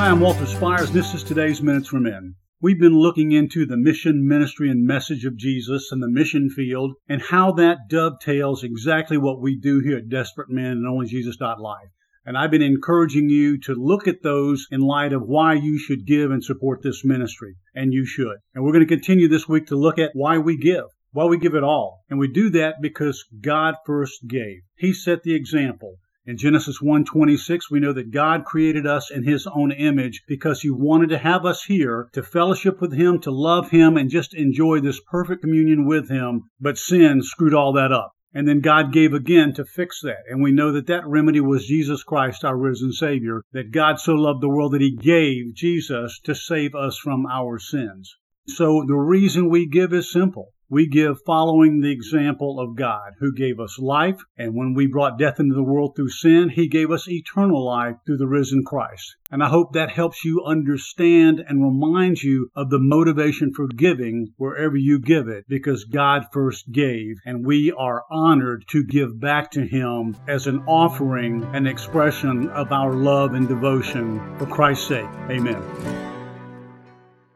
Hi, I'm Walter Spires. This is today's Minutes for Men. We've been looking into the mission, ministry, and message of Jesus and the mission field and how that dovetails exactly what we do here at Desperate Men and OnlyJesus.life. And I've been encouraging you to look at those in light of why you should give and support this ministry. And you should. And we're going to continue this week to look at why we give. Why we give it all. And we do that because God first gave. He set the example. In Genesis 1:26 we know that God created us in his own image because he wanted to have us here to fellowship with him, to love him and just enjoy this perfect communion with him, but sin screwed all that up. And then God gave again to fix that. And we know that that remedy was Jesus Christ, our risen Savior, that God so loved the world that He gave Jesus to save us from our sins. So the reason we give is simple. We give following the example of God, who gave us life, and when we brought death into the world through sin, He gave us eternal life through the risen Christ. And I hope that helps you understand and reminds you of the motivation for giving wherever you give it, because God first gave, and we are honored to give back to Him as an offering, an expression of our love and devotion for Christ's sake. Amen.